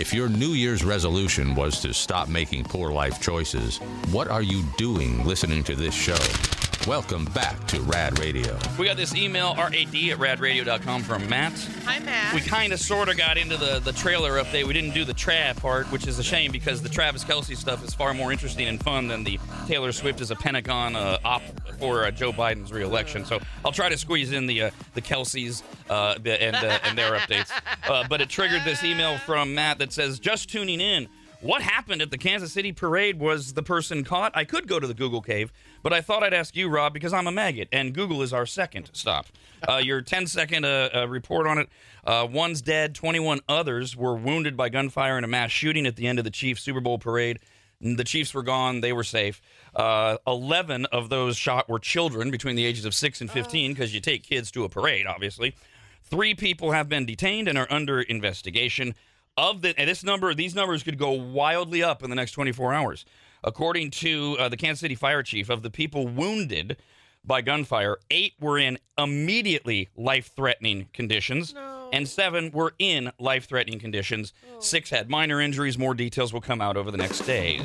If your New Year's resolution was to stop making poor life choices, what are you doing listening to this show? Welcome back to Rad Radio. We got this email, rad at radradio.com from Matt. Hi, Matt. We kind of sort of got into the, the trailer update. We didn't do the trap part, which is a shame because the Travis Kelce stuff is far more interesting and fun than the Taylor Swift as a Pentagon uh, op for uh, Joe Biden's reelection. So I'll try to squeeze in the uh, the Kelces uh, the- and uh, and their updates. Uh, but it triggered this email from Matt that says, "Just tuning in." What happened at the Kansas City parade was the person caught. I could go to the Google cave, but I thought I'd ask you, Rob, because I'm a maggot, and Google is our second stop. Uh, your 10 second uh, uh, report on it uh, one's dead, 21 others were wounded by gunfire in a mass shooting at the end of the Chiefs Super Bowl parade. The Chiefs were gone, they were safe. Uh, 11 of those shot were children between the ages of 6 and 15, because you take kids to a parade, obviously. Three people have been detained and are under investigation. Of the and this number, these numbers could go wildly up in the next 24 hours. According to uh, the Kansas City fire chief, of the people wounded by gunfire, eight were in immediately life-threatening conditions, and seven were in life-threatening conditions. Six had minor injuries. More details will come out over the next days.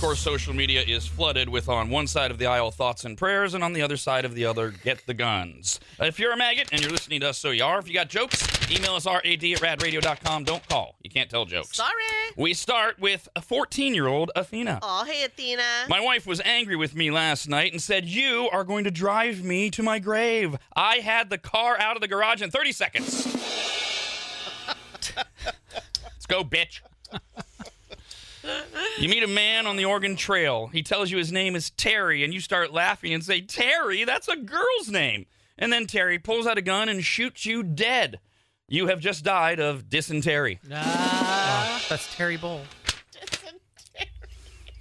Course, social media is flooded with on one side of the aisle thoughts and prayers, and on the other side of the other, get the guns. If you're a maggot and you're listening to us, so you are. If you got jokes, email us rad at radradio.com. Don't call. You can't tell jokes. Sorry. We start with a 14 year old Athena. Oh, hey, Athena. My wife was angry with me last night and said, You are going to drive me to my grave. I had the car out of the garage in 30 seconds. Let's go, bitch. You meet a man on the Oregon Trail. He tells you his name is Terry, and you start laughing and say, Terry, that's a girl's name. And then Terry pulls out a gun and shoots you dead. You have just died of dysentery. Ah, that's Terry Bowl.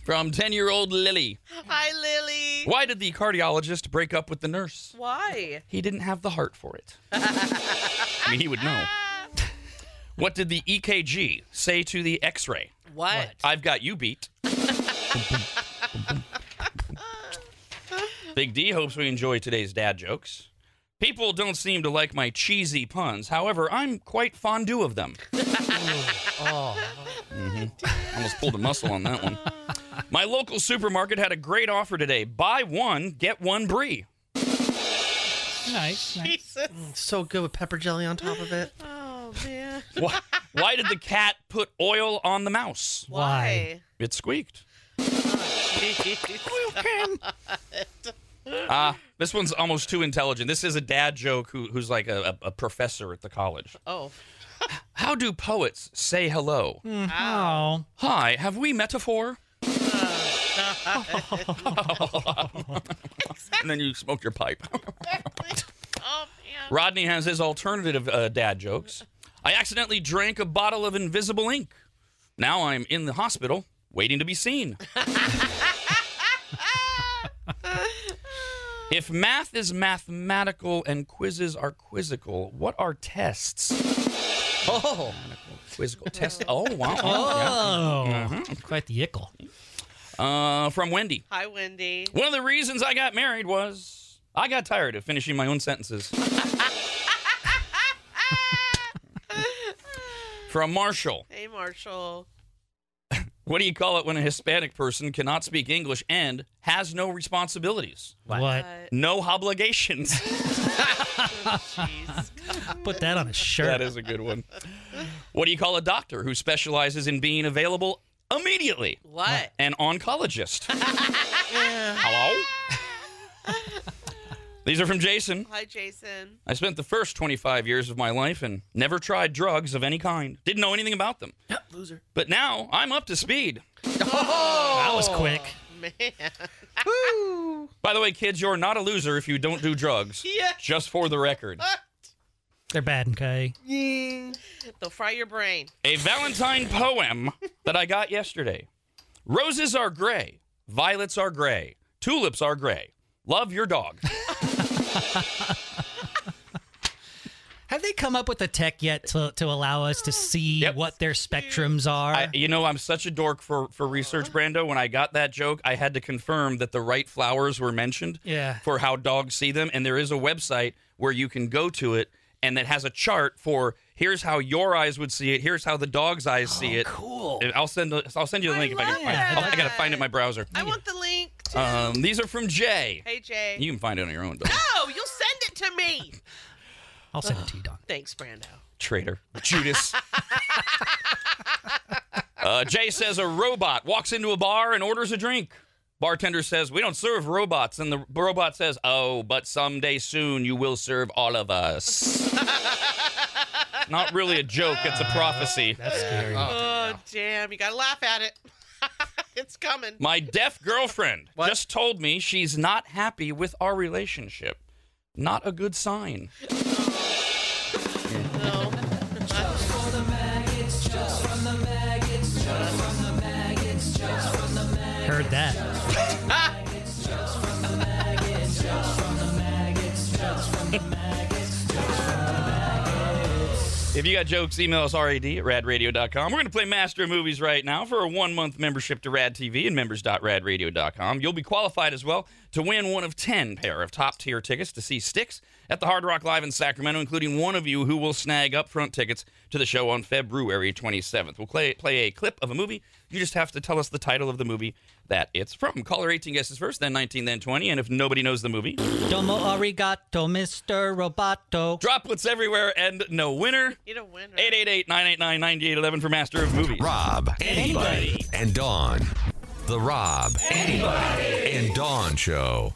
From 10 year old Lily. Hi, Lily. Why did the cardiologist break up with the nurse? Why? He didn't have the heart for it. I mean, he would know. What did the EKG say to the X ray? What? I've got you beat. Big D hopes we enjoy today's dad jokes. People don't seem to like my cheesy puns. However, I'm quite fondue of them. Oh, mm-hmm. Almost pulled a muscle on that one. My local supermarket had a great offer today. Buy one, get one brie. Nice. nice. Jesus. Mm, so good with pepper jelly on top of it. Oh, man. Why, why did the cat put oil on the mouse? Why? It squeaked. Why? Ah, this one's almost too intelligent. This is a dad joke who, who's like a, a, a professor at the college. oh. How do poets say hello? Oh. Hi, have we metaphor? and then you smoke your pipe. Oh, man. Rodney has his alternative uh, dad jokes. I accidentally drank a bottle of invisible ink. Now I'm in the hospital waiting to be seen. if math is mathematical and quizzes are quizzical, what are tests? Oh, Quizzical test. Oh, wow. Oh. Yeah. Quite the ickle. Uh, from Wendy. Hi, Wendy. One of the reasons I got married was I got tired of finishing my own sentences. From Marshall. Hey, Marshall. What do you call it when a Hispanic person cannot speak English and has no responsibilities? What? No obligations. Jeez. Put that on a shirt. that is a good one. What do you call a doctor who specializes in being available immediately? What? An oncologist. Hello? These are from Jason. Hi, Jason. I spent the first 25 years of my life and never tried drugs of any kind. Didn't know anything about them. loser. But now I'm up to speed. Oh, that was quick. Man. By the way, kids, you're not a loser if you don't do drugs. Yeah. Just for the record. They're bad, okay? Yeah. They'll fry your brain. A Valentine poem that I got yesterday. Roses are gray, violets are gray, tulips are gray. Love your dog. Have they come up with the tech yet to, to allow us to see Yep. what their spectrums are? I, you know, I'm such a dork for for research, Brando. When I got that joke, I had to confirm that the right flowers were mentioned. Yeah. For how dogs see them, and there is a website where you can go to it, and that has a chart for here's how your eyes would see it, here's how the dog's eyes see oh, it. cool. I'll send I'll send you the I link if I can find it. that. Oh, I gotta find it in my browser. I want the link. Too. Um, these are from Jay. hey Jay. You can find it on your own. Dog. no, you'll send it to me. I'll send it to you, Don. Thanks, Brando. Traitor. Judas. uh, Jay says a robot walks into a bar and orders a drink. Bartender says, We don't serve robots. And the robot says, Oh, but someday soon you will serve all of us. Not really a joke, it's a prophecy. That's scary. Oh, damn. You got to laugh at it. It's coming. My deaf girlfriend just told me she's not happy with our relationship. Not a good sign. No. Heard that. If you got jokes, email us rad at radradio.com. We're going to play Master of Movies right now for a one month membership to Rad TV and members.radradio.com. You'll be qualified as well to win one of 10 pair of top tier tickets to see Styx at the Hard Rock Live in Sacramento, including one of you who will snag upfront tickets to the show on February 27th. We'll play, play a clip of a movie. You just have to tell us the title of the movie that it's from. Caller 18 guesses first, then 19, then 20. And if nobody knows the movie, Domo arigato, Mr. Roboto. droplets everywhere and no winner. You don't win. 888 989 9811 for Master of Movies. Rob, anybody, and Dawn. The Rob, anybody, and Dawn Show.